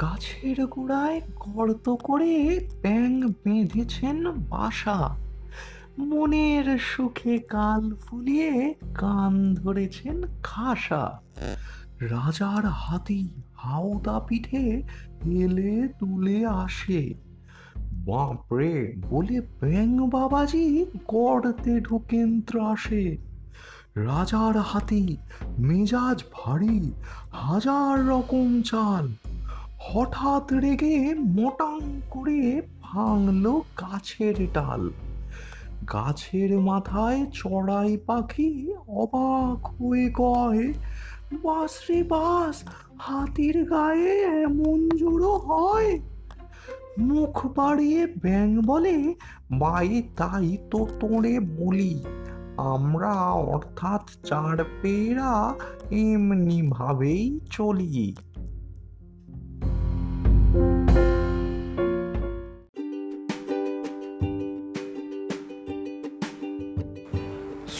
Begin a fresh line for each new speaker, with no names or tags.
গাছের গোড়ায় গর্ত করে ব্যাং বেঁধেছেন বাসা। মনের সুখে কাল ফুলিয়ে কান ধরেছেন খাসা। রাজার হাতি হাওদা পিঠে এলে তুলে আসে। বাপরে, বলে ব্যাং বাবাজি গর্তে ঢুকেন ত্রাসে। রাজার হাতি মেজাজ ভারী, হাজার রকম চাল হঠাৎ রেগে মোটাং করে ভাঙলো গাছের ডাল। গাছের মাথায় চড়াই পাখি অবাক হয়ে কয় বাস রে বাস, হাতির গায়ে এমন জোড়ো হয়? মুখ বাড়িয়ে ব্যাং বলে মাই তাই তো তোরে বলি, আমরা অর্থাৎ চার পেয়েরা এমনি ভাবেই চলি।